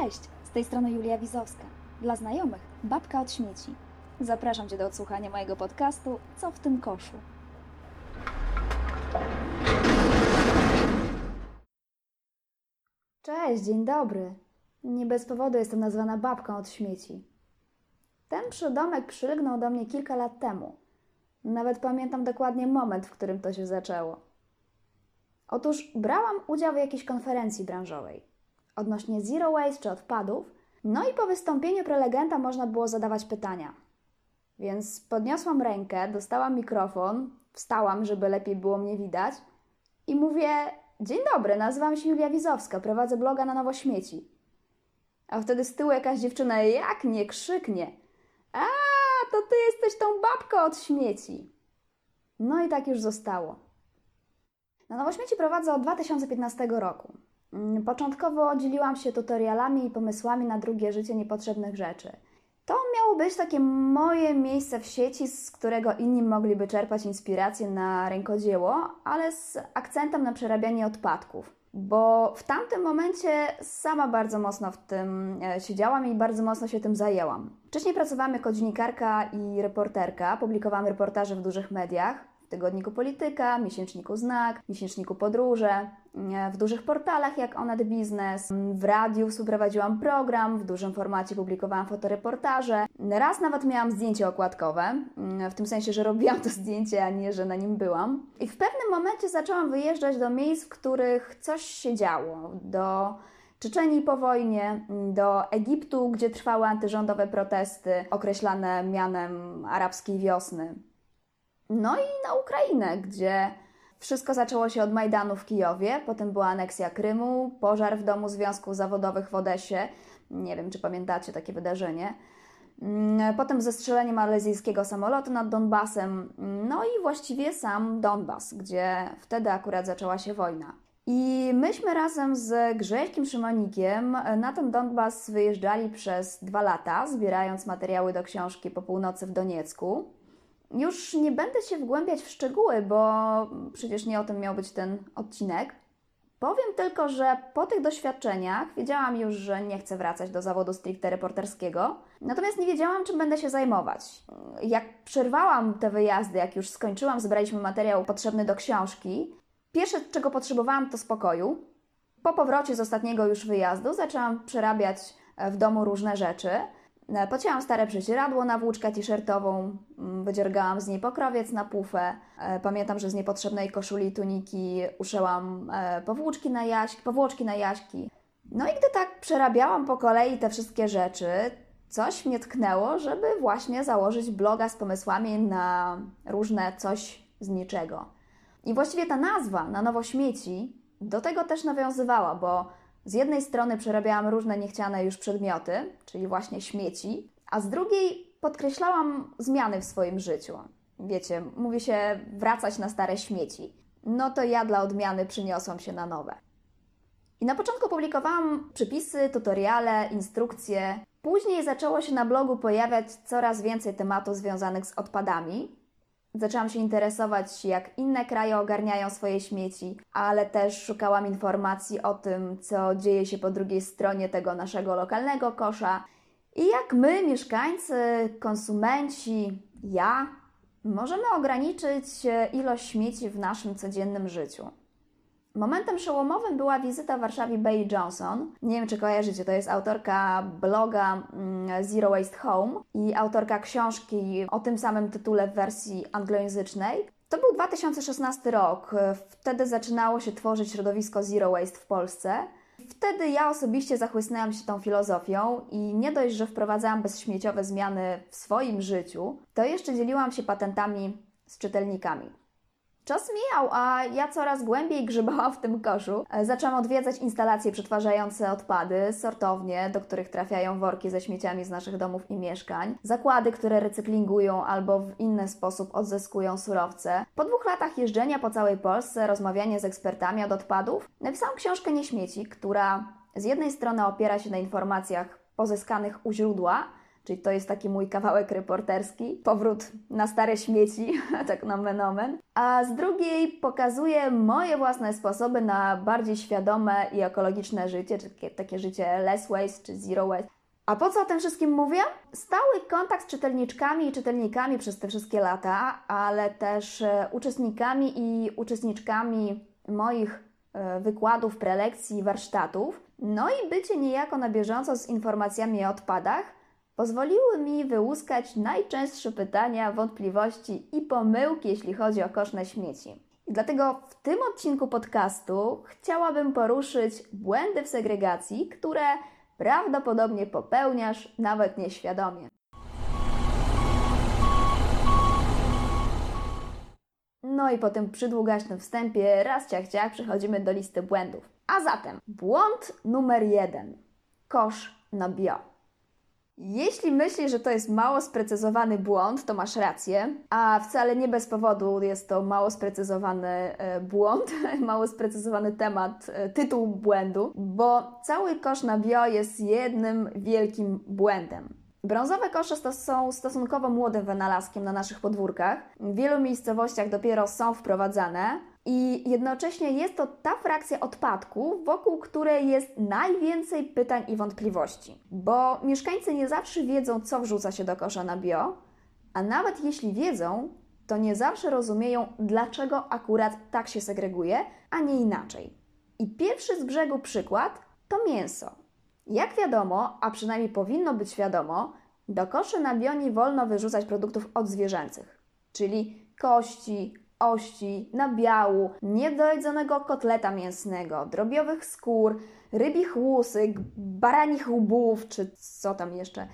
Cześć, z tej strony Julia Wizowska. Dla znajomych, babka od śmieci. Zapraszam Cię do odsłuchania mojego podcastu Co w tym koszu. Cześć, dzień dobry. Nie bez powodu jestem nazwana babką od śmieci. Ten przydomek przylgnął do mnie kilka lat temu. Nawet pamiętam dokładnie moment, w którym to się zaczęło. Otóż brałam udział w jakiejś konferencji branżowej odnośnie zero waste czy odpadów, no i po wystąpieniu prelegenta można było zadawać pytania. Więc podniosłam rękę, dostałam mikrofon, wstałam, żeby lepiej było mnie widać i mówię: Dzień dobry, nazywam się Julia Wizowska, prowadzę bloga na Nowo Śmieci. A wtedy z tyłu jakaś dziewczyna jak nie krzyknie: A, to ty jesteś tą babką od śmieci. No i tak już zostało. Na Nowo Śmieci prowadzę od 2015 roku. Mm, Początkowo dzieliłam się tutorialami i pomysłami na drugie życie niepotrzebnych rzeczy. To miało być takie moje miejsce w sieci, z którego inni mogliby czerpać inspirację na rękodzieło, ale z akcentem na przerabianie odpadków. Bo w tamtym momencie sama bardzo mocno w tym e, siedziałam i bardzo mocno się tym zajęłam. Wcześniej pracowałam jako dziennikarka i reporterka, publikowałam reportaże w dużych mediach, w tygodniku Polityka, miesięczniku Znak, miesięczniku Podróże, w dużych portalach jak Onet Biznes, w radiu współprowadziłam program, w dużym formacie publikowałam fotoreportaże. Raz nawet miałam zdjęcie okładkowe, mm, w tym sensie, że robiłam to zdjęcie, a nie, że na nim byłam. I w pewnym momencie zaczęłam wyjeżdżać do miejsc, w których coś się działo, do Czeczenii po wojnie, do Egiptu, gdzie trwały antyrządowe protesty określane mianem arabskiej wiosny. No i na Ukrainę, gdzie wszystko zaczęło się od Majdanu w Kijowie, potem była aneksja Krymu, pożar w domu związków zawodowych w Odesie. Nie wiem, czy pamiętacie takie wydarzenie. Mm, Potem zestrzelenie malezyjskiego samolotu nad Donbasem, no i właściwie sam Donbas, gdzie wtedy akurat zaczęła się wojna. I myśmy razem z Grześkiem Szymonikiem na ten Donbas wyjeżdżali przez dwa lata, zbierając materiały do książki po północy w Doniecku. Już nie będę się wgłębiać w szczegóły, bo przecież nie o tym miał być ten odcinek. Powiem tylko, że po tych doświadczeniach wiedziałam już, że nie chcę wracać do zawodu stricte reporterskiego, natomiast nie wiedziałam, czym będę się zajmować. Jak przerwałam te wyjazdy, jak już skończyłam, zebraliśmy materiał potrzebny do książki, pierwsze, czego potrzebowałam, to spokoju. Po powrocie z ostatniego już wyjazdu zaczęłam przerabiać w domu różne rzeczy. E, Pocięłam stare prześcieradło na włóczkę t-shirtową, mm, wydziergałam z niej pokrowiec na pufę. E, Pamiętam, że z niepotrzebnej koszuli tuniki uszyłam e, powłóczki na jaśki, powłoczki na jaśki. No i gdy tak przerabiałam po kolei te wszystkie rzeczy, coś mnie tknęło, żeby właśnie założyć bloga z pomysłami na różne coś z niczego. I właściwie ta nazwa na nowo śmieci do tego też nawiązywała, bo z jednej strony przerabiałam różne niechciane już przedmioty, czyli właśnie śmieci, a z drugiej podkreślałam zmiany w swoim życiu. Wiecie, mówi się wracać na stare śmieci. No to ja dla odmiany przyniosłam się na nowe. I na początku publikowałam przypisy, tutoriale, instrukcje. Później zaczęło się na blogu pojawiać coraz więcej tematów związanych z odpadami, Zaczęłam się interesować, jak inne kraje ogarniają swoje śmieci, ale też szukałam informacji o tym, co dzieje się po drugiej stronie tego naszego lokalnego kosza i jak my, mieszkańcy, konsumenci, ja, możemy ograniczyć e, ilość śmieci w naszym codziennym życiu. Momentem przełomowym była wizyta w Warszawie Bay Johnson. Nie wiem, czy kojarzycie, to jest autorka bloga mm, Zero Waste Home i autorka książki o tym samym tytule w wersji anglojęzycznej. To był 2016 rok. Wtedy zaczynało się tworzyć środowisko Zero Waste w Polsce. Wtedy ja osobiście zachłysnęłam się tą filozofią i nie dość, że wprowadzałam bezśmieciowe zmiany w swoim życiu, to jeszcze dzieliłam się patentami z czytelnikami. Czas mijał, a ja coraz głębiej grzebałam w tym koszu. E, Zaczęłam odwiedzać instalacje przetwarzające odpady, sortownie, do których trafiają worki ze śmieciami z naszych domów i mieszkań, zakłady, które recyklingują albo w inny sposób odzyskują surowce. Po dwóch latach jeżdżenia po całej Polsce, rozmawiania z ekspertami od odpadów, napisałam książkę Nieśmieci, która z jednej strony opiera się na informacjach pozyskanych u źródła, czyli to jest taki mój kawałek reporterski, powrót na stare śmieci, tak nomen omen. A z drugiej pokazuje moje własne sposoby na bardziej świadome i ekologiczne życie, czy takie, takie życie less waste czy zero waste. A po co o tym wszystkim mówię? Stały kontakt z czytelniczkami i czytelnikami przez te wszystkie lata, ale też e, uczestnikami i uczestniczkami moich e, wykładów, prelekcji, warsztatów, no i bycie niejako na bieżąco z informacjami o odpadach pozwoliły mi wyłuskać najczęstsze pytania, wątpliwości i pomyłki, jeśli chodzi o koszne śmieci. I dlatego w tym odcinku podcastu chciałabym poruszyć błędy w segregacji, które prawdopodobnie popełniasz nawet nieświadomie. No i po tym przydługaśnym wstępie raz ciach ciach przechodzimy do listy błędów. A zatem błąd numer jeden. Kosz na bio. Jeśli myślisz, że to jest mało sprecyzowany błąd, to masz rację, a wcale nie bez powodu jest to mało sprecyzowany e, błąd, mało sprecyzowany temat, e, tytuł błędu, bo cały kosz na bio jest jednym wielkim błędem. Brązowe kosze są stosunkowo młodym wynalazkiem na naszych podwórkach. W wielu miejscowościach dopiero są wprowadzane, i jednocześnie jest to ta frakcja odpadków, wokół której jest najwięcej pytań i wątpliwości, bo mieszkańcy nie zawsze wiedzą, co wrzuca się do kosza na bio, a nawet jeśli wiedzą, to nie zawsze rozumieją, dlaczego akurat tak się segreguje, a nie inaczej. I pierwszy z brzegu przykład to mięso. Jak wiadomo, a przynajmniej powinno być wiadomo, do koszy na bio nie wolno wyrzucać produktów odzwierzęcych, czyli kości, ości, nabiału, niedojedzonego kotleta mięsnego, drobiowych skór, rybich łusyk, baranich łbów, czy co tam jeszcze.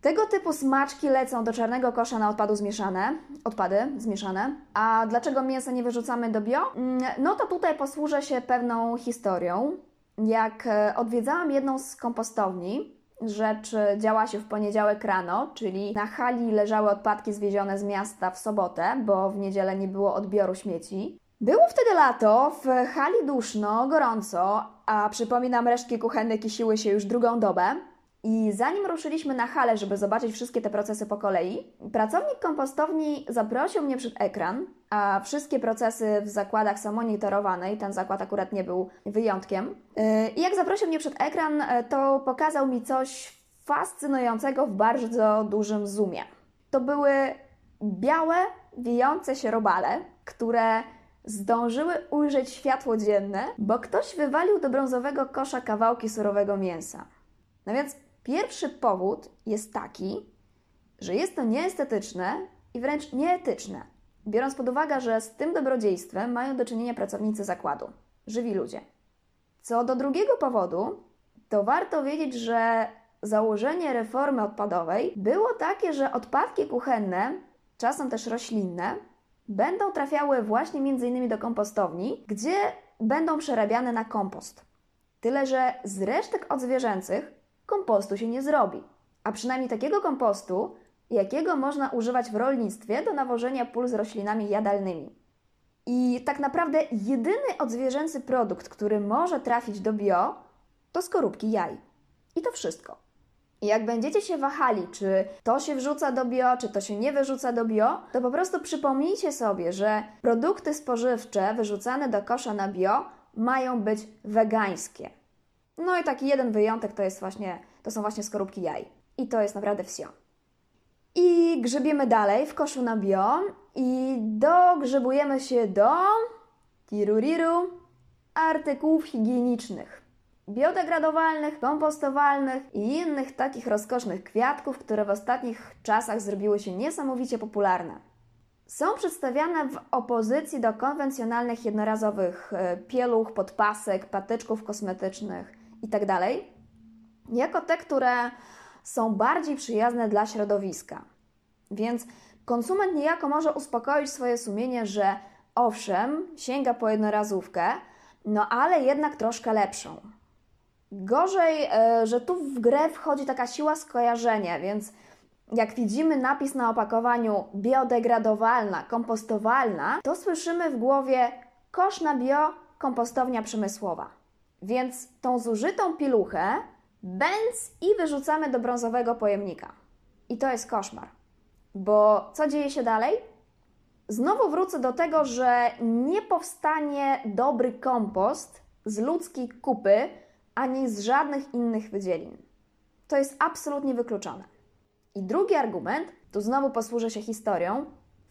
Tego typu smaczki lecą do czarnego kosza na odpadu zmieszane, odpady zmieszane. A dlaczego mięsa nie wyrzucamy do bio? Mm, no to tutaj posłużę się pewną historią. Jak e, odwiedzałam jedną z kompostowni, rzecz działa się w poniedziałek rano, czyli na hali leżały odpadki zwiezione z miasta w sobotę, bo w niedzielę nie było odbioru śmieci. Było wtedy lato, w hali duszno, gorąco, a przypominam, resztki kuchenne kisiły się już drugą dobę. I zanim ruszyliśmy na halę, żeby zobaczyć wszystkie te procesy po kolei, pracownik kompostowni zaprosił mnie przed ekran, a wszystkie procesy w zakładach są monitorowane i ten zakład akurat nie był wyjątkiem. Yy, I jak zaprosił mnie przed ekran, yy, to pokazał mi coś fascynującego w bardzo dużym zoomie. To były białe, wijące się robale, które zdążyły ujrzeć światło dzienne, bo ktoś wywalił do brązowego kosza kawałki surowego mięsa. No więc Pierwszy powód jest taki, że jest to nieestetyczne i wręcz nieetyczne, biorąc pod uwagę, że z tym dobrodziejstwem mają do czynienia pracownicy zakładu, żywi ludzie. Co do drugiego powodu, to warto wiedzieć, że założenie reformy odpadowej było takie, że odpadki kuchenne, czasem też roślinne, będą trafiały właśnie m.in. do kompostowni, gdzie będą przerabiane na kompost. Tyle, że z resztek odzwierzęcych kompostu się nie zrobi. A przynajmniej takiego kompostu, jakiego można używać w rolnictwie do nawożenia pól z roślinami jadalnymi. I tak naprawdę jedyny odzwierzęcy produkt, który może trafić do bio, to skorupki jaj. I to wszystko. I jak będziecie się wahali, czy to się wrzuca do bio, czy to się nie wyrzuca do bio, to po prostu przypomnijcie sobie, że produkty spożywcze wyrzucane do kosza na bio mają być wegańskie. No i taki jeden wyjątek to jest właśnie, to są właśnie skorupki jaj. I to jest naprawdę wsio. I grzebiemy dalej w koszu na bio i dogrzebujemy się do tiruriru artykułów higienicznych. Biodegradowalnych, kompostowalnych i innych takich rozkosznych kwiatków, które w ostatnich czasach zrobiły się niesamowicie popularne. Są przedstawiane w opozycji do konwencjonalnych jednorazowych e, pieluch, podpasek, patyczków kosmetycznych itd., tak jako te, które są bardziej przyjazne dla środowiska. Więc konsument niejako może uspokoić swoje sumienie, że owszem, sięga po jednorazówkę, no ale jednak troszkę lepszą. Gorzej, e, że tu w grę wchodzi taka siła skojarzenia, więc jak widzimy napis na opakowaniu biodegradowalna, kompostowalna, to słyszymy w głowie kosz na bio, kompostownia przemysłowa. Więc tą zużytą piluchę bęc i wyrzucamy do brązowego pojemnika. I to jest koszmar. Bo co dzieje się dalej? Znowu wrócę do tego, że nie powstanie dobry kompost z ludzkiej kupy ani z żadnych innych wydzielin. To jest absolutnie wykluczone. I drugi argument, tu znowu posłużę się historią.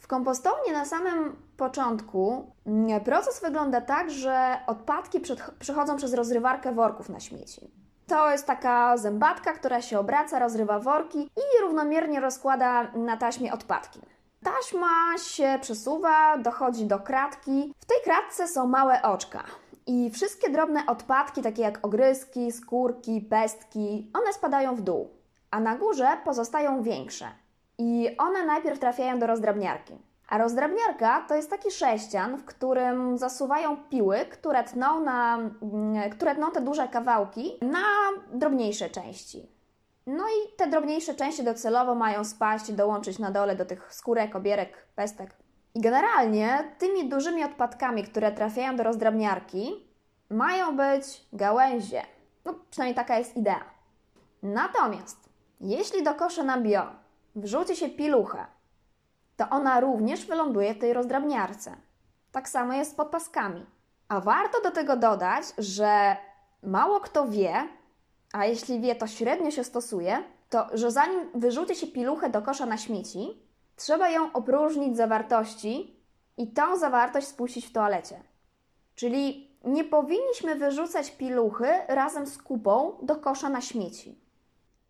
W kompostowni na samym początku mm, proces wygląda tak, że odpadki przechodzą przez rozrywarkę worków na śmieci. To jest taka zębatka, która się obraca, rozrywa worki i równomiernie rozkłada na taśmie odpadki. Taśma się przesuwa, dochodzi do kratki. W tej kratce są małe oczka. I wszystkie drobne odpadki, takie jak ogryzki, skórki, pestki, one spadają w dół, a na górze pozostają większe. I one najpierw trafiają do rozdrabniarki. A rozdrabniarka to jest taki sześcian, w którym zasuwają piły, które tną, na, mm, które tną te duże kawałki na drobniejsze części. No i te drobniejsze części docelowo mają spaść i dołączyć na dole do tych skórek, obierek, pestek. I generalnie tymi dużymi odpadkami, które trafiają do rozdrabniarki, mają być gałęzie. No, przynajmniej taka jest idea. Natomiast jeśli do kosza na bio wrzuci się piluchę, to ona również wyląduje w tej rozdrabniarce. Tak samo jest z podpaskami. A warto do tego dodać, że mało kto wie, a jeśli wie, to średnio się stosuje, to że zanim wyrzuci się piluchę do kosza na śmieci, trzeba ją opróżnić zawartości i tą zawartość spuścić w toalecie. Czyli nie powinniśmy wyrzucać piluchy razem z kupą do kosza na śmieci.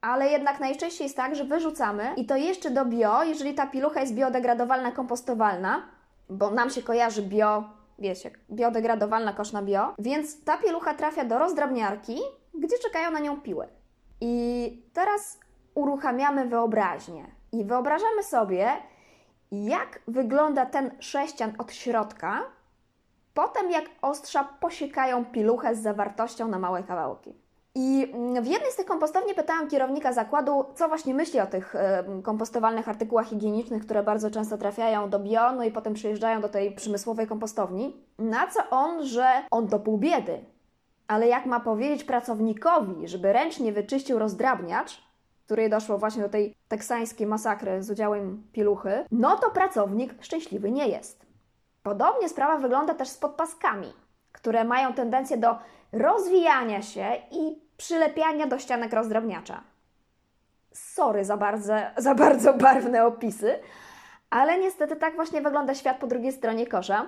Ale jednak najczęściej jest tak, że wyrzucamy i to jeszcze do bio, jeżeli ta pilucha jest biodegradowalna, kompostowalna, bo nam się kojarzy bio, wiecie, biodegradowalna kosz na bio, więc ta pielucha trafia do rozdrabniarki, gdzie czekają na nią piły. I teraz uruchamiamy wyobraźnię i wyobrażamy sobie, jak wygląda ten sześcian od środka, potem jak ostrza posiekają piluchę z zawartością na małe kawałki. I w jednej z tych kompostowni pytałam kierownika zakładu, co właśnie myśli o tych kompostowalnych artykułach higienicznych, które bardzo często trafiają do bio, no i potem przyjeżdżają do tej przemysłowej kompostowni. Na co on, że on to pół biedy. Ale jak ma powiedzieć pracownikowi, żeby ręcznie wyczyścił rozdrabniacz, której doszło właśnie do tej teksańskiej masakry z udziałem piluchy, no to pracownik szczęśliwy nie jest. Podobnie sprawa wygląda też z podpaskami, które mają tendencję do rozwijania się i przylepiania do ścianek rozdrabniacza. Sorry za bardzo, za bardzo barwne opisy, ale niestety tak właśnie wygląda świat po drugiej stronie kosza,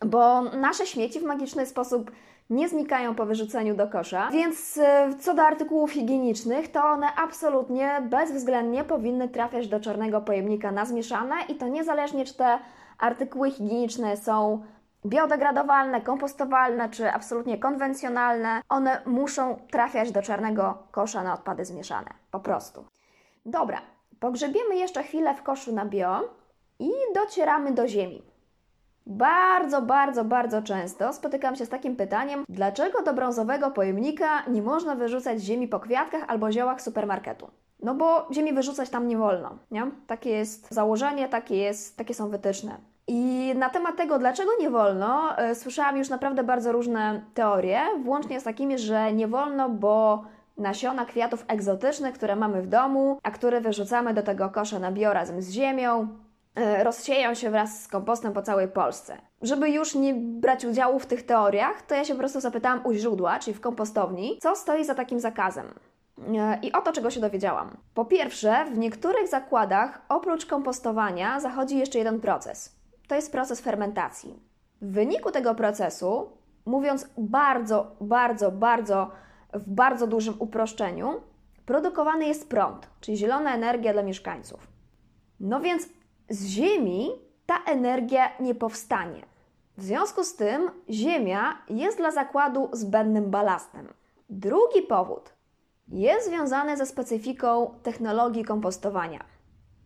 bo nasze śmieci w magiczny sposób nie znikają po wyrzuceniu do kosza, więc e, co do artykułów higienicznych, to one absolutnie bezwzględnie powinny trafiać do czarnego pojemnika na zmieszane i to niezależnie czy te artykuły higieniczne są biodegradowalne, kompostowalne czy absolutnie konwencjonalne, one muszą trafiać do czarnego kosza na odpady zmieszane. Po prostu. Dobra, pogrzebiemy jeszcze chwilę w koszu na bio i docieramy do ziemi. Bardzo, bardzo, bardzo często spotykam się z takim pytaniem, dlaczego do brązowego pojemnika nie można wyrzucać ziemi po kwiatkach albo ziołach supermarketu? No bo ziemi wyrzucać tam nie wolno, nie? Takie jest założenie, takie, jest, takie są wytyczne. I na temat tego, dlaczego nie wolno, e, słyszałam już naprawdę bardzo różne teorie, włącznie z takimi, że nie wolno, bo nasiona kwiatów egzotycznych, które mamy w domu, a które wyrzucamy do tego kosza na bio razem z ziemią, e, rozsieją się wraz z kompostem po całej Polsce. Żeby już nie brać udziału w tych teoriach, to ja się po prostu zapytałam u źródła, czyli w kompostowni, co stoi za takim zakazem. E, I oto czego się dowiedziałam. Po pierwsze, w niektórych zakładach oprócz kompostowania zachodzi jeszcze jeden proces to jest proces fermentacji. W wyniku tego procesu, mówiąc bardzo, bardzo, bardzo w bardzo dużym uproszczeniu, produkowany jest prąd, czyli zielona energia dla mieszkańców. No więc z Ziemi ta energia nie powstanie. W związku z tym Ziemia jest dla zakładu zbędnym balastem. Drugi powód jest związany ze specyfiką technologii kompostowania.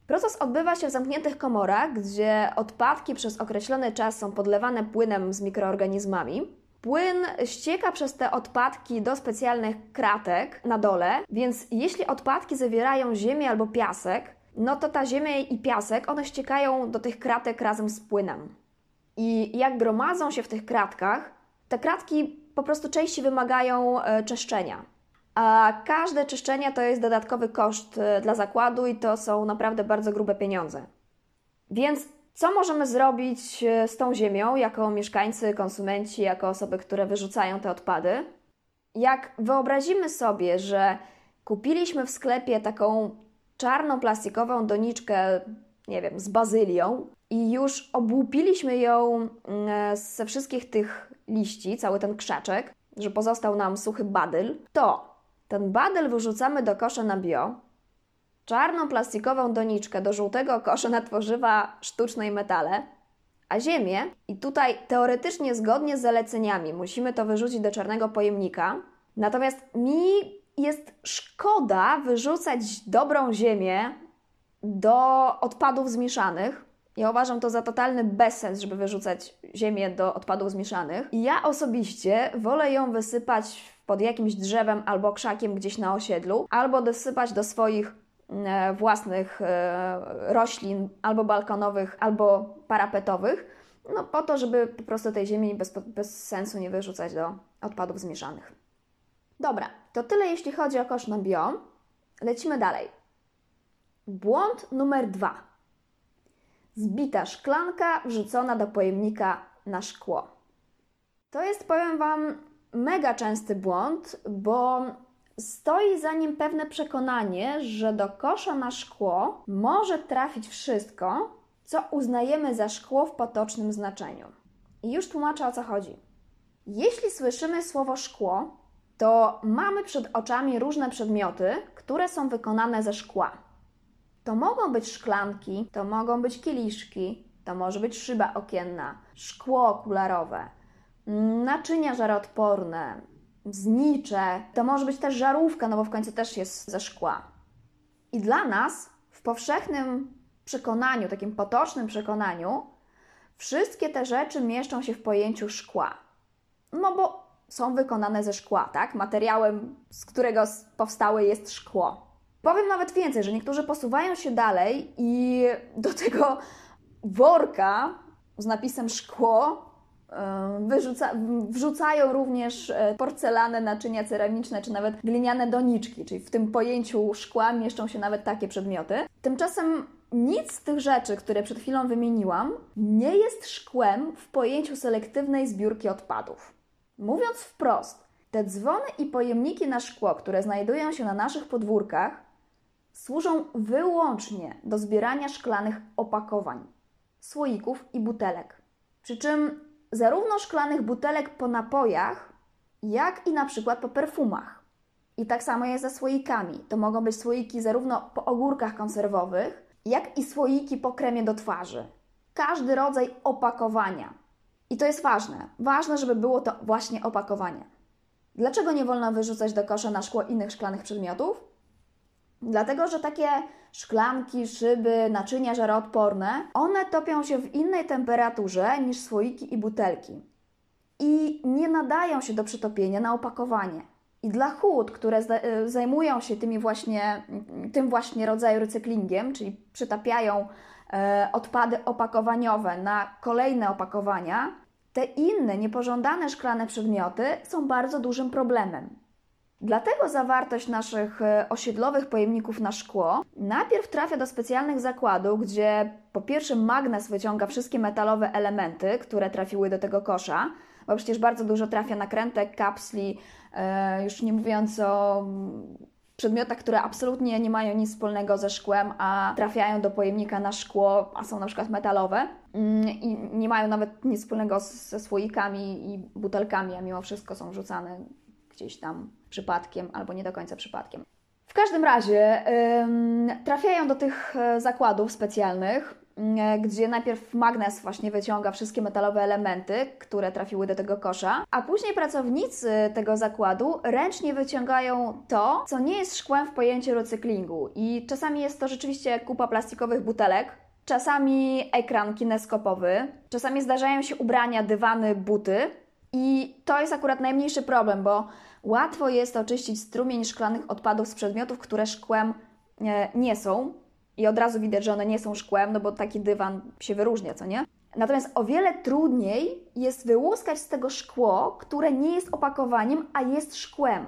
Proces odbywa się w zamkniętych komorach, gdzie odpadki przez określony czas są podlewane płynem z mikroorganizmami. Płyn ścieka przez te odpadki do specjalnych kratek na dole, więc jeśli odpadki zawierają ziemię albo piasek, no to ta ziemia i piasek, one ściekają do tych kratek razem z płynem. I jak gromadzą się w tych kratkach, te kratki po prostu częściej wymagają e, czeszczenia. A każde czyszczenie to jest dodatkowy koszt e, dla zakładu i to są naprawdę bardzo grube pieniądze. Więc co możemy zrobić e, z tą ziemią jako mieszkańcy, konsumenci, jako osoby, które wyrzucają te odpady? Jak wyobrazimy sobie, że kupiliśmy w sklepie taką czarną plastikową doniczkę, nie wiem, z bazylią i już obłupiliśmy ją mm, ze wszystkich tych liści, cały ten krzaczek, że pozostał nam suchy badyl, to ten badyl wyrzucamy do kosza na bio, czarną plastikową doniczkę do żółtego kosza na tworzywa sztuczne i metale, a ziemię, i tutaj teoretycznie zgodnie z zaleceniami musimy to wyrzucić do czarnego pojemnika, natomiast mi jest szkoda wyrzucać dobrą ziemię do odpadów zmieszanych. Ja uważam to za totalny bezsens, żeby wyrzucać ziemię do odpadów zmieszanych. I ja osobiście wolę ją wysypać pod jakimś drzewem albo krzakiem gdzieś na osiedlu, albo dosypać do swoich e, własnych e, roślin, albo balkonowych, albo parapetowych, no po to, żeby po prostu tej ziemi bez, bez sensu nie wyrzucać do odpadów zmieszanych. Dobra, to tyle jeśli chodzi o kosz na bio. Lecimy dalej. Błąd numer dwa. Zbita szklanka wrzucona do pojemnika na szkło. To jest, powiem Wam, mega częsty błąd, bo stoi za nim pewne przekonanie, że do kosza na szkło może trafić wszystko, co uznajemy za szkło w potocznym znaczeniu. I już tłumaczę o co chodzi. Jeśli słyszymy słowo szkło, to mamy przed oczami różne przedmioty, które są wykonane ze szkła. To mogą być szklanki, to mogą być kieliszki, to może być szyba okienna, szkło okularowe, naczynia żaroodporne, znicze, to może być też żarówka, no bo w końcu też jest ze szkła. I dla nas w powszechnym przekonaniu, takim potocznym przekonaniu, wszystkie te rzeczy mieszczą się w pojęciu szkła. No bo są wykonane ze szkła, tak? Materiałem, z którego powstałe jest szkło. Powiem nawet więcej, że niektórzy posuwają się dalej i do tego worka z napisem szkło Wyrzuca, wrzucają również e, porcelanę, naczynia ceramiczne czy nawet gliniane doniczki, czyli w tym pojęciu szkła mieszczą się nawet takie przedmioty. Tymczasem nic z tych rzeczy, które przed chwilą wymieniłam, nie jest szkłem w pojęciu selektywnej zbiórki odpadów. Mówiąc wprost, te dzwony i pojemniki na szkło, które znajdują się na naszych podwórkach, służą wyłącznie do zbierania szklanych opakowań, słoików i butelek. Przy czym zarówno szklanych butelek po napojach, jak i na przykład po perfumach. I tak samo jest ze słoikami. To mogą być słoiki zarówno po ogórkach konserwowych, jak i słoiki po kremie do twarzy. Każdy rodzaj opakowania. I to jest ważne. Ważne, żeby było to właśnie opakowanie. Dlaczego nie wolno wyrzucać do kosza na szkło innych szklanych przedmiotów? Dlatego, że takie szklanki, szyby, naczynia żaroodporne, one topią się w innej temperaturze niż słoiki i butelki. I nie nadają się do przetopienia na opakowanie. I dla hut, które y, zajmują się tymi właśnie, tym właśnie rodzaju recyklingiem, czyli przetapiają e, odpady opakowaniowe na kolejne opakowania, te inne niepożądane szklane przedmioty są bardzo dużym problemem. Dlatego zawartość naszych e, osiedlowych pojemników na szkło najpierw trafia do specjalnych zakładów, gdzie po pierwsze magnes wyciąga wszystkie metalowe elementy, które trafiły do tego kosza, bo przecież bardzo dużo trafia nakrętek, kapsli, e, już nie mówiąc o mm, przedmiotach, które absolutnie nie mają nic wspólnego ze szkłem, a trafiają do pojemnika na szkło, a są na przykład metalowe mm, i nie mają nawet nic wspólnego ze słoikami i butelkami, a mimo wszystko są rzucane gdzieś tam przypadkiem albo nie do końca przypadkiem. W każdym razie trafiają do tych e, zakładów specjalnych, e, gdzie najpierw magnes właśnie wyciąga wszystkie metalowe elementy, które trafiły do tego kosza, a później pracownicy tego zakładu ręcznie wyciągają to, co nie jest szkłem w pojęciu recyklingu. I czasami jest to rzeczywiście kupa plastikowych butelek, czasami ekran kineskopowy, czasami zdarzają się ubrania, dywany, buty. I to jest akurat najmniejszy problem, bo Łatwo jest oczyścić strumień szklanych odpadów z przedmiotów, które szkłem e, nie są. I od razu widać, że one nie są szkłem, no bo taki dywan się wyróżnia, co nie? Natomiast o wiele trudniej jest wyłuskać z tego szkło, które nie jest opakowaniem, a jest szkłem.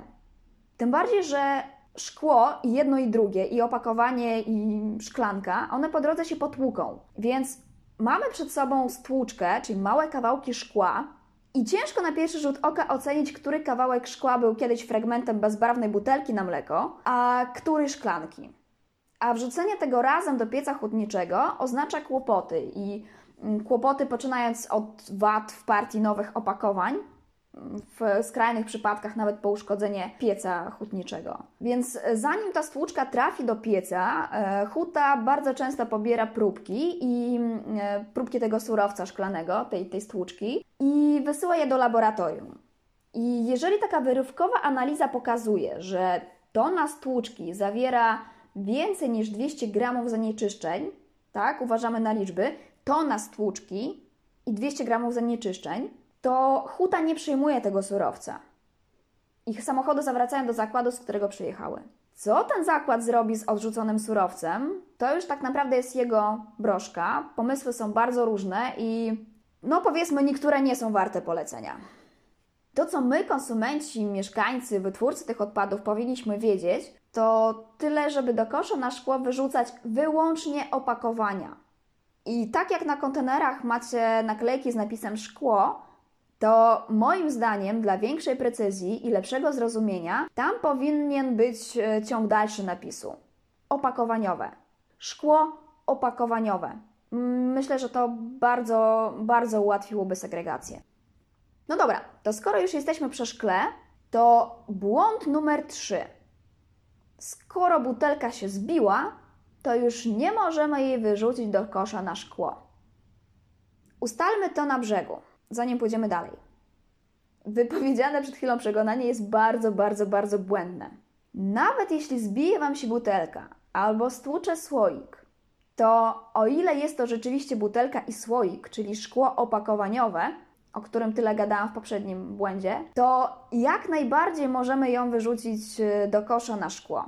Tym bardziej, że szkło i jedno i drugie, i opakowanie, i szklanka, one po drodze się potłuką. Więc mamy przed sobą stłuczkę, czyli małe kawałki szkła, i ciężko na pierwszy rzut oka ocenić, który kawałek szkła był kiedyś fragmentem bezbarwnej butelki na mleko, a który szklanki. A wrzucenie tego razem do pieca chłodniczego oznacza kłopoty i mm, kłopoty poczynając od wad w partii nowych opakowań, w skrajnych przypadkach nawet po uszkodzenie pieca hutniczego. Więc zanim ta stłuczka trafi do pieca, e, huta bardzo często pobiera próbki i e, próbki tego surowca szklanego, tej, tej stłuczki i wysyła je do laboratorium. I jeżeli taka wyrywkowa analiza pokazuje, że tona stłuczki zawiera więcej niż 200 gramów zanieczyszczeń, tak, uważamy na liczby, tona stłuczki i 200 gramów zanieczyszczeń, to huta nie przyjmuje tego surowca. Ich samochody zawracają do zakładu, z którego przyjechały. Co ten zakład zrobi z odrzuconym surowcem, to już tak naprawdę jest jego broszka. Pomysły są bardzo różne i, no powiedzmy, niektóre nie są warte polecenia. To, co my, konsumenci, mieszkańcy, wytwórcy tych odpadów powinniśmy wiedzieć, to tyle, żeby do kosza na szkło wyrzucać wyłącznie opakowania. I tak jak na kontenerach macie naklejki z napisem szkło, to moim zdaniem dla większej precyzji i lepszego zrozumienia tam powinien być e, ciąg dalszy napisu. Opakowaniowe. Szkło opakowaniowe. Myślę, że to bardzo, bardzo ułatwiłoby segregację. No dobra, to skoro już jesteśmy przy szkle, to błąd numer 3. Skoro butelka się zbiła, to już nie możemy jej wyrzucić do kosza na szkło. Ustalmy to na brzegu zanim pójdziemy dalej. Wypowiedziane przed chwilą przekonanie jest bardzo, bardzo, bardzo błędne. Nawet jeśli zbije Wam się butelka albo stłucze słoik, to o ile jest to rzeczywiście butelka i słoik, czyli szkło opakowaniowe, o którym tyle gadałam w poprzednim błędzie, to jak najbardziej możemy ją wyrzucić e, do kosza na szkło.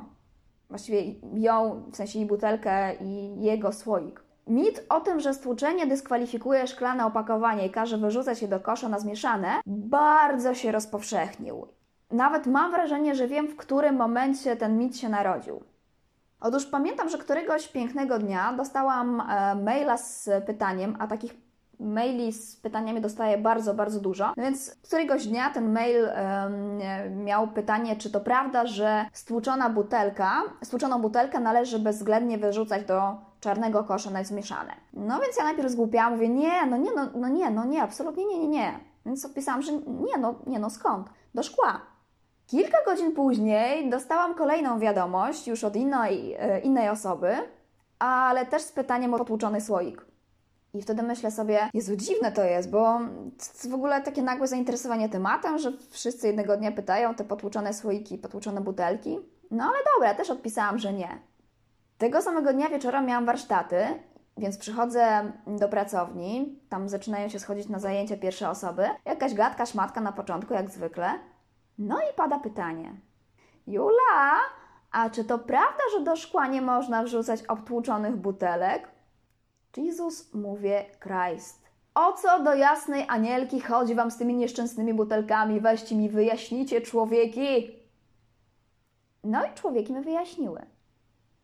Właściwie ją, w sensie i butelkę, i jego słoik. Mit o tym, że stłuczenie dyskwalifikuje szklane opakowanie i każe wyrzucać je do kosza na zmieszane, bardzo się rozpowszechnił. Nawet mam wrażenie, że wiem, w którym momencie ten mit się narodził. Otóż pamiętam, że któregoś pięknego dnia dostałam e, maila z pytaniem, a takich maili z pytaniami dostaję bardzo, bardzo dużo. No więc któregoś dnia ten mail miał pytanie, czy to prawda, że stłuczona butelka, stłuczoną butelkę należy bezwzględnie wyrzucać do czarnego kosza na zmieszane. No więc ja najpierw zgłupiałam, mówię, nie, no nie, no, no nie, no nie, absolutnie nie, nie, nie. Więc odpisałam, że nie, no, nie, no skąd? Do szkła. Kilka godzin później dostałam kolejną wiadomość już od innej, e, innej osoby, ale też z pytaniem o potłuczony słoik. I wtedy myślę sobie, Jezu, dziwne to jest, bo w ogóle takie nagłe zainteresowanie tematem, że wszyscy jednego dnia pytają te potłuczone słoiki, potłuczone butelki. No ale dobra, też odpisałam, że nie. Tego samego dnia wieczorem miałam warsztaty, więc przychodzę do pracowni, tam zaczynają się schodzić na zajęcia pierwsze osoby. Jakaś gadka, szmatka na początku, jak zwykle. No i pada pytanie. Jula, a czy to prawda, że do szkła nie można wrzucać obtłuczonych butelek? Jezus, mówię, Christ. O co do jasnej anielki chodzi wam z tymi nieszczęsnymi butelkami? Weźcie mi, wyjaśnijcie, człowieki! No i człowieki mi wyjaśniły.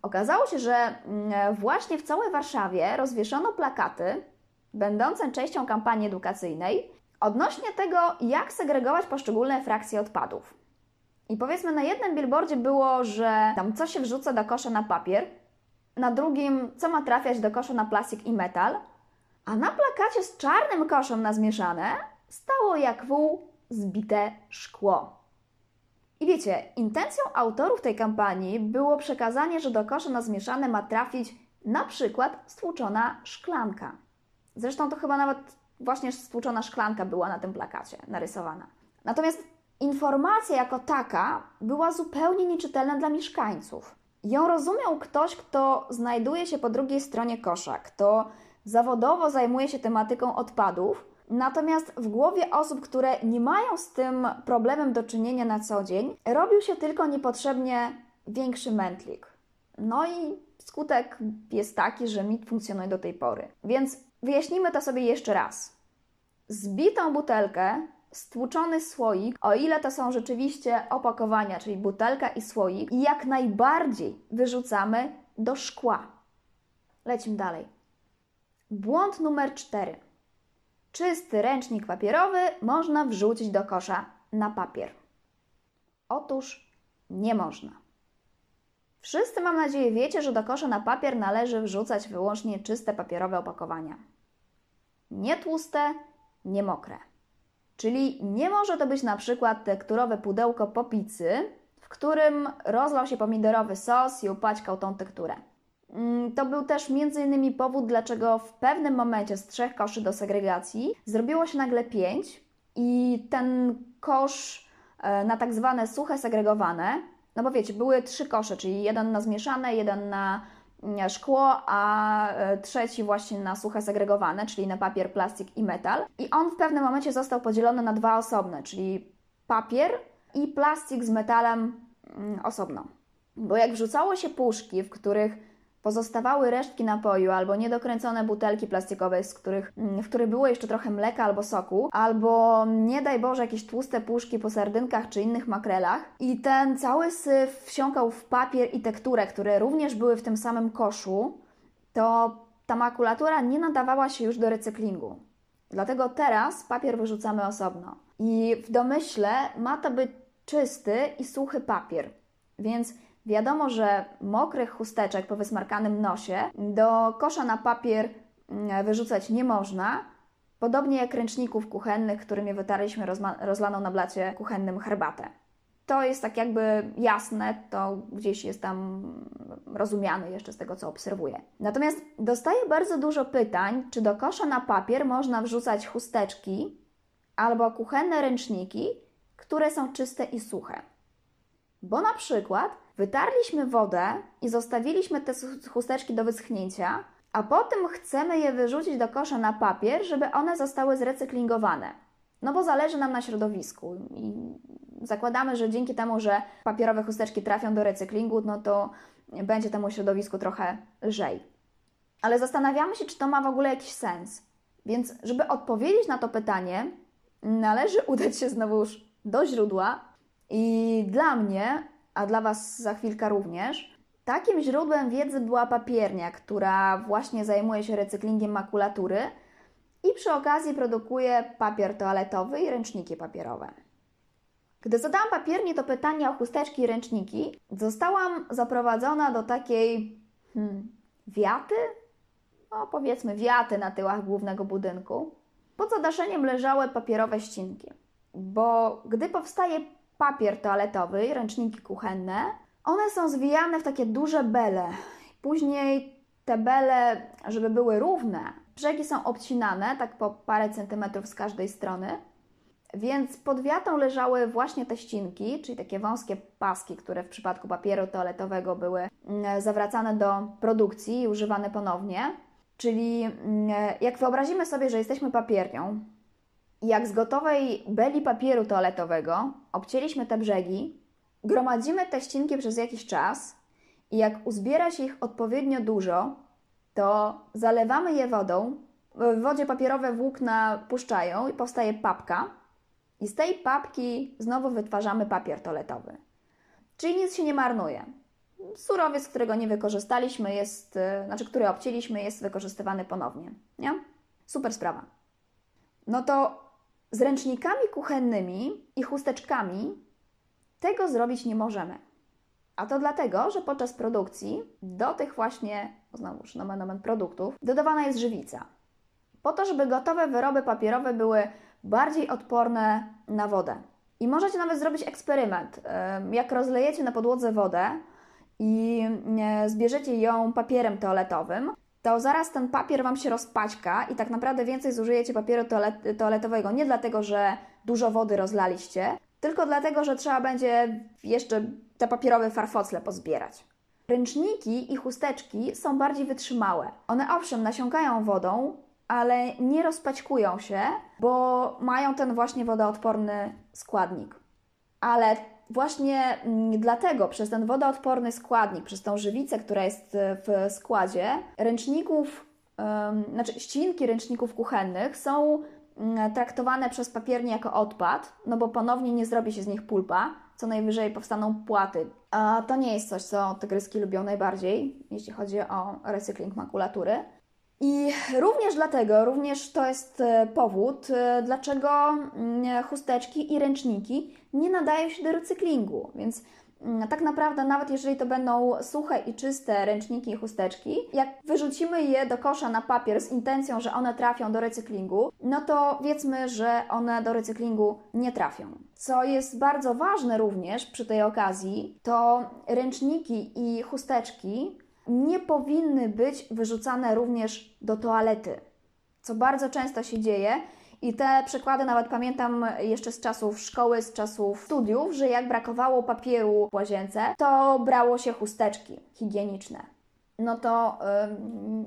Okazało się, że mm, właśnie w całej Warszawie rozwieszono plakaty będące częścią kampanii edukacyjnej odnośnie tego, jak segregować poszczególne frakcje odpadów. I powiedzmy, na jednym billboardzie było, że tam co się wrzuca do kosza na papier, na drugim, co ma trafiać do kosza na plastik i metal, a na plakacie z czarnym koszem na zmieszane stało jak wół zbite szkło. I wiecie, intencją autorów tej kampanii było przekazanie, że do kosza na zmieszane ma trafić na przykład stłuczona szklanka. Zresztą to chyba nawet właśnie stłuczona szklanka była na tym plakacie narysowana. Natomiast informacja jako taka była zupełnie nieczytelna dla mieszkańców. Ją rozumiał ktoś, kto znajduje się po drugiej stronie kosza, kto zawodowo zajmuje się tematyką odpadów, natomiast w głowie osób, które nie mają z tym problemem do czynienia na co dzień, robił się tylko niepotrzebnie większy mętlik. No i skutek jest taki, że mit funkcjonuje do tej pory. Więc wyjaśnijmy to sobie jeszcze raz. Zbitą butelkę stłuczony słoik, o ile to są rzeczywiście opakowania, czyli butelka i słoik, jak najbardziej wyrzucamy do szkła. Lecimy dalej. Błąd numer 4. Czysty ręcznik papierowy można wrzucić do kosza na papier. Otóż nie można. Wszyscy, mam nadzieję, wiecie, że do kosza na papier należy wrzucać wyłącznie czyste papierowe opakowania. Nie tłuste, nie mokre. Czyli nie może to być na przykład tekturowe pudełko po pizzy, w którym rozlał się pomidorowy sos i upaćkał tą tekturę. Mm, To był też między innymi powód, dlaczego w pewnym momencie z trzech koszy do segregacji zrobiło się nagle pięć i ten kosz e, na tak zwane suche segregowane, no bo wiecie, były trzy kosze, czyli jeden na zmieszane, jeden na mm, szkło, a e, trzeci właśnie na suche segregowane, czyli na papier, plastik i metal. I on w pewnym momencie został podzielony na dwa osobne, czyli papier i plastik z metalem mm, osobno. Bo jak wrzucało się puszki, w których pozostawały resztki napoju albo niedokręcone butelki plastikowe, z których, mm, w których było jeszcze trochę mleka albo soku, albo nie daj Boże jakieś tłuste puszki po sardynkach czy innych makrelach i ten cały syf wsiąkał w papier i tekturę, które również były w tym samym koszu, to ta makulatura nie nadawała się już do recyklingu. Dlatego teraz papier wyrzucamy osobno. I w domyśle ma to być czysty i suchy papier. Więc wiadomo, że mokrych chusteczek po wysmarkanym nosie do kosza na papier mm, wyrzucać nie można. Podobnie jak ręczników kuchennych, którymi wytarliśmy rozlaną na blacie kuchennym herbatę. To jest tak jakby jasne, to gdzieś jest tam rozumiane jeszcze z tego, co obserwuję. Natomiast dostaję bardzo dużo pytań, czy do kosza na papier można wrzucać chusteczki albo kuchenne ręczniki, które są czyste i suche. Bo na przykład wytarliśmy wodę i zostawiliśmy te chusteczki do wyschnięcia, a potem chcemy je wyrzucić do kosza na papier, żeby one zostały zrecyklingowane. No bo zależy nam na środowisku i zakładamy, że dzięki temu, że papierowe chusteczki trafią do recyklingu, no to będzie temu środowisku trochę lżej. Ale zastanawiamy się, czy to ma w ogóle jakiś sens. Więc, żeby odpowiedzieć na to pytanie, należy udać się znowuż do źródła. I dla mnie, a dla Was za chwilkę również, takim źródłem wiedzy była papiernia, która właśnie zajmuje się recyklingiem makulatury i przy okazji produkuje papier toaletowy i ręczniki papierowe. Gdy zadałam papiernie to pytanie o chusteczki i ręczniki, zostałam zaprowadzona do takiej hmm, wiaty, no powiedzmy wiaty na tyłach głównego budynku. Pod zadaszeniem leżały papierowe ścinki, bo gdy powstaje papier toaletowy ręczniki kuchenne, one są zwijane w takie duże bele. Później te bele, żeby były równe, brzegi są obcinane tak po parę centymetrów z każdej strony. Więc pod wiatą leżały właśnie te ścinki, czyli takie wąskie paski, które w przypadku papieru toaletowego były mm, zawracane do produkcji i używane ponownie. Czyli mm, jak wyobrazimy sobie, że jesteśmy papiernią, jak z gotowej beli papieru toaletowego obcięliśmy te brzegi, gromadzimy te ścinki przez jakiś czas i jak uzbiera się ich odpowiednio dużo, to zalewamy je wodą. W wodzie papierowe włókna puszczają i powstaje papka. I z tej papki znowu wytwarzamy papier toaletowy. Czyli nic się nie marnuje. Surowiec, którego nie wykorzystaliśmy, jest, y, znaczy który obcięliśmy, jest wykorzystywany ponownie. Nie? Super sprawa. No to z ręcznikami kuchennymi i chusteczkami tego zrobić nie możemy. A to dlatego, że podczas produkcji do tych właśnie, znowuż nomen omen produktów, dodawana jest żywica. Po to, żeby gotowe wyroby papierowe były bardziej odporne na wodę. I możecie nawet zrobić eksperyment. Ym, Jak rozlejecie na podłodze wodę i e, zbierzecie ją papierem toaletowym, to zaraz ten papier Wam się rozpaćka i tak naprawdę więcej zużyjecie papieru toalet- toaletowego nie dlatego, że dużo wody rozlaliście, tylko dlatego, że trzeba będzie jeszcze te papierowe farfocle pozbierać. Ręczniki i chusteczki są bardziej wytrzymałe. One owszem nasiąkają wodą, ale nie rozpaćkują się, bo mają ten właśnie wodoodporny składnik. Ale właśnie mm, dlatego, przez ten wodoodporny składnik, przez tą żywicę, która jest e, w składzie, ręczników, znaczy ścinki ręczników kuchennych są mm, traktowane przez papiernie jako odpad, no bo ponownie nie zrobi się z nich pulpa, co najwyżej powstaną płaty. A to nie jest coś, co tygryski lubią najbardziej, jeśli chodzi o recykling makulatury. I również dlatego, również to jest e, powód, e, dlaczego mm, chusteczki i ręczniki nie nadają się do recyklingu. Więc mm, tak naprawdę, nawet jeżeli to będą suche i czyste ręczniki i chusteczki, jak wyrzucimy je do kosza na papier z intencją, że one trafią do recyklingu, no to wiedzmy, że one do recyklingu nie trafią. Co jest bardzo ważne również przy tej okazji, to ręczniki i chusteczki nie powinny być wyrzucane również do toalety, co bardzo często się dzieje. I te przykłady nawet pamiętam jeszcze z czasów szkoły, z czasów studiów, że jak brakowało papieru w łazience, to brało się chusteczki higieniczne. No to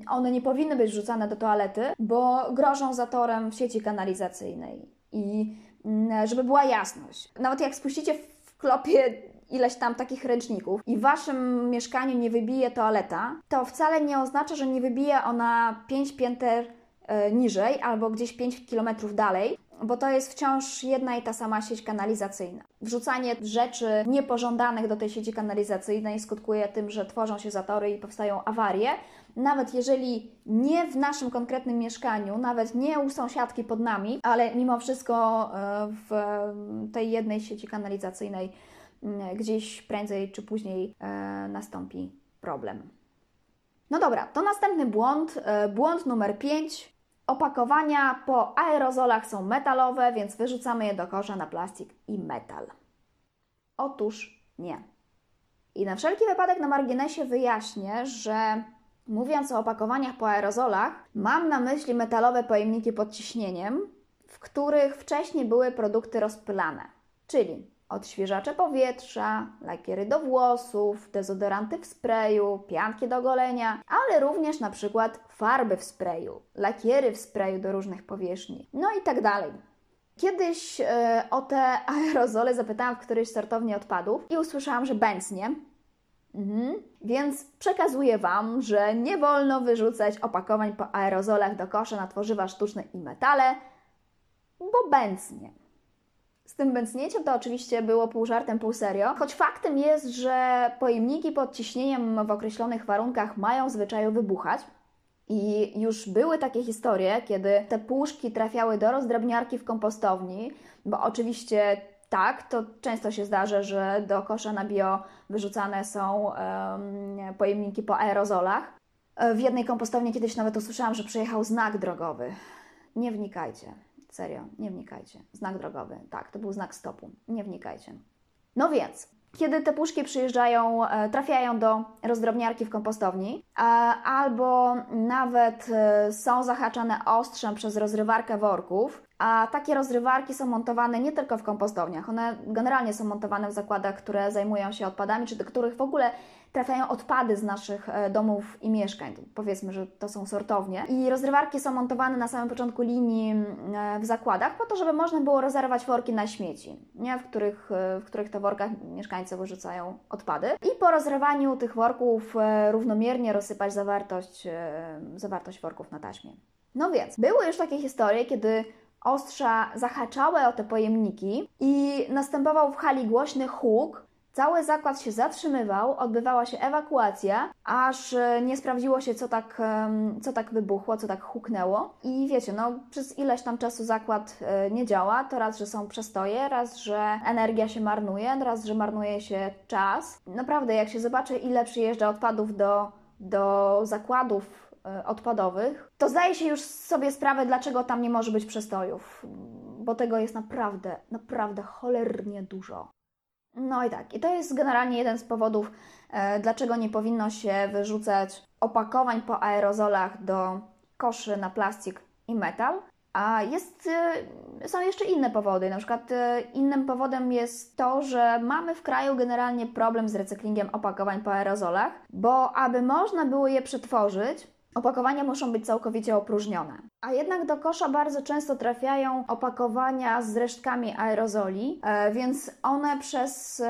one nie powinny być wrzucane do toalety, bo grożą zatorem w sieci kanalizacyjnej. I ym, żeby była jasność, nawet jak spuścicie w klopie ileś tam takich ręczników i w waszym mieszkaniu nie wybije toaleta, to wcale nie oznacza, że nie wybije ona 5 pięter e, niżej albo gdzieś 5 kilometrów dalej, bo to jest wciąż jedna i ta sama sieć kanalizacyjna. Wrzucanie rzeczy niepożądanych do tej sieci kanalizacyjnej skutkuje tym, że tworzą się zatory i powstają awarie. Nawet jeżeli nie w naszym konkretnym mieszkaniu, nawet nie u sąsiadki pod nami, ale mimo wszystko e, w tej jednej sieci kanalizacyjnej gdzieś prędzej czy później e, nastąpi problem. No dobra, to następny błąd. E, błąd numer 5. Opakowania po aerozolach są metalowe, więc wyrzucamy je do kosza na plastik i metal. Otóż nie. I na wszelki wypadek na marginesie wyjaśnię, że mówiąc o opakowaniach po aerozolach, mam na myśli metalowe pojemniki pod ciśnieniem, w których wcześniej były produkty rozpylane. Czyli odświeżacze powietrza, lakiery do włosów, dezodoranty w sprayu, pianki do golenia, ale również na przykład farby w sprayu, lakiery w sprayu do różnych powierzchni, no i tak dalej. Kiedyś e, o te aerozole zapytałam w którejś sortowni odpadów i usłyszałam, że bęcnie. Mhm. Więc przekazuję Wam, że nie wolno wyrzucać opakowań po aerozolach do kosza na tworzywa sztuczne i metale, bo bęcnie. Z tym bęcnięciem to oczywiście było pół żartem, pół serio, choć faktem jest, że pojemniki pod ciśnieniem w określonych warunkach mają zwyczaju wybuchać. I już były takie historie, kiedy te puszki trafiały do rozdrabniarki w kompostowni, bo oczywiście tak, to często się zdarza, że do kosza na bio wyrzucane są um, pojemniki po aerozolach. W jednej kompostowni kiedyś nawet usłyszałam, że przyjechał znak drogowy. Nie wnikajcie. Serio, nie wnikajcie. Znak drogowy, tak, to był znak stopu. Nie wnikajcie. No więc, kiedy te puszki przyjeżdżają, e, trafiają do rozdrobniarki w kompostowni, albo nawet e, są zahaczane ostrzem przez rozrywarkę worków, a takie rozrywarki są montowane nie tylko w kompostowniach, one generalnie są montowane w zakładach, które zajmują się odpadami, czy do których w ogóle trafiają odpady z naszych e, domów i mieszkań. Powiedzmy, że to są sortownie. I rozrywarki są montowane na samym początku linii e, w zakładach, po to, żeby można było rozerwać worki na śmieci, nie? W, których, e, w których to workach mieszkańcy wyrzucają odpady. I po rozrywaniu tych worków równomiernie rozsypać zawartość, zawartość worków na taśmie. No więc, były już takie historie, kiedy ostrza zahaczały o te pojemniki i następował w hali głośny huk, Cały zakład się zatrzymywał, odbywała się ewakuacja, aż e, nie sprawdziło się, co tak, co tak wybuchło, co tak huknęło. I wiecie, no przez ileś tam czasu zakład e, nie działa, to raz, że są przestoje, raz, że energia się marnuje, raz, że marnuje się czas. Naprawdę, jak się zobaczy, ile przyjeżdża odpadów do, do zakładów e, odpadowych, to zdaje się już sobie sprawę, dlaczego tam nie może być przestojów, bo tego jest naprawdę, naprawdę cholernie dużo. No i tak, i to jest generalnie jeden z powodów, e, dlaczego nie powinno się wyrzucać opakowań po aerozolach do koszy na plastik i metal. A jest, e, są jeszcze inne powody. Na przykład e, innym powodem jest to, że mamy w kraju generalnie problem z recyklingiem opakowań po aerozolach, bo aby można było je przetworzyć, Opakowania muszą być całkowicie opróżnione. A jednak do kosza bardzo często trafiają opakowania z resztkami aerozoli, e, więc one przez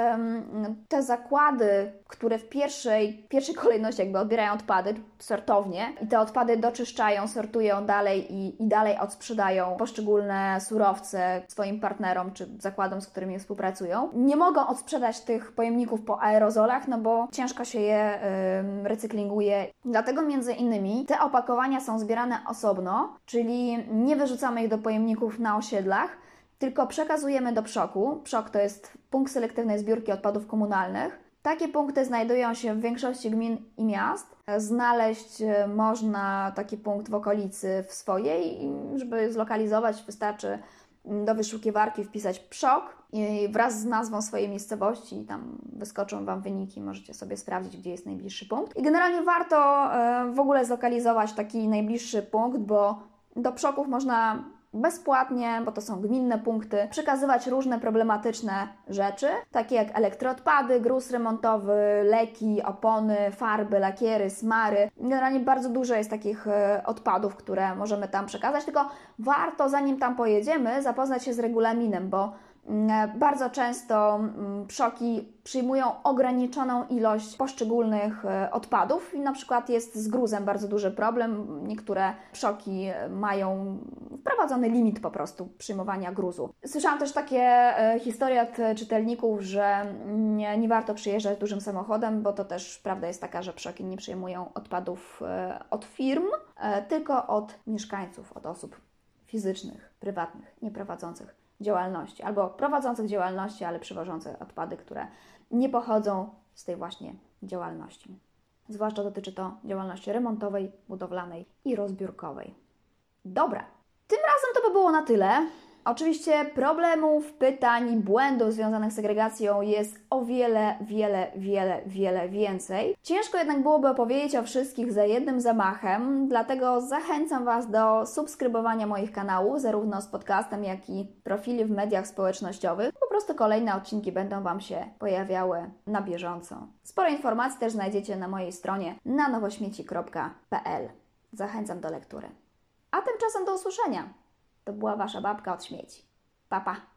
te zakłady, które w pierwszej, pierwszej kolejności jakby odbierają odpady, sortownie, i te odpady doczyszczają, sortują dalej i, i dalej odsprzedają poszczególne surowce swoim partnerom czy zakładom, z którymi współpracują, nie mogą odsprzedać tych pojemników po aerozolach, no bo ciężko się je em, recyklinguje. Dlatego między innymi te opakowania są zbierane osobno, czyli nie wyrzucamy ich do pojemników na osiedlach, tylko przekazujemy do PSZOK-u. PSZOK to jest punkt selektywnej zbiórki odpadów komunalnych. Takie punkty znajdują się w większości gmin i miast. Znaleźć e, można taki punkt w okolicy w swojej. Żeby zlokalizować, wystarczy mm, do wyszukiwarki wpisać PSZOK i wraz z nazwą swojej miejscowości tam wyskoczą Wam wyniki, możecie sobie sprawdzić, gdzie jest najbliższy punkt. I generalnie warto e, w ogóle zlokalizować taki najbliższy punkt, bo do PSZOKów można bezpłatnie, bo to są gminne punkty, przekazywać różne problematyczne rzeczy, takie jak elektroodpady, gruz remontowy, leki, opony, farby, lakiery, smary. Generalnie bardzo dużo jest takich e, odpadów, które możemy tam przekazać, tylko warto zanim tam pojedziemy zapoznać się z regulaminem, bo bardzo często mm, PSZOKi przyjmują ograniczoną ilość poszczególnych e, odpadów na przykład jest z gruzem bardzo duży problem. Niektóre PSZOKi mają wprowadzony limit po prostu przyjmowania gruzu. Słyszałam też takie e, historie od czytelników, że nie, nie warto przyjeżdżać dużym samochodem, bo to też prawda jest taka, że PSZOKi nie przyjmują odpadów e, od firm, e, tylko od mieszkańców, od osób fizycznych, prywatnych, nie prowadzących działalności, albo prowadzących działalności, ale przywożących odpady, które nie pochodzą z tej właśnie działalności. Zwłaszcza dotyczy to działalności remontowej, budowlanej i rozbiórkowej. Dobra, tym razem to by było na tyle. Oczywiście problemów, pytań i błędów związanych z segregacją jest o wiele, wiele, wiele, wiele więcej. Ciężko jednak byłoby opowiedzieć o wszystkich za jednym zamachem, dlatego zachęcam Was do subskrybowania moich kanałów, zarówno z podcastem, jak i profili w mediach społecznościowych. Po prostu kolejne odcinki będą Wam się pojawiały na bieżąco. Sporo informacji też znajdziecie na mojej stronie na nowośmieci.pl. Zachęcam do lektury. A tymczasem do usłyszenia. To była Wasza babka od śmieci. Papa. Pa.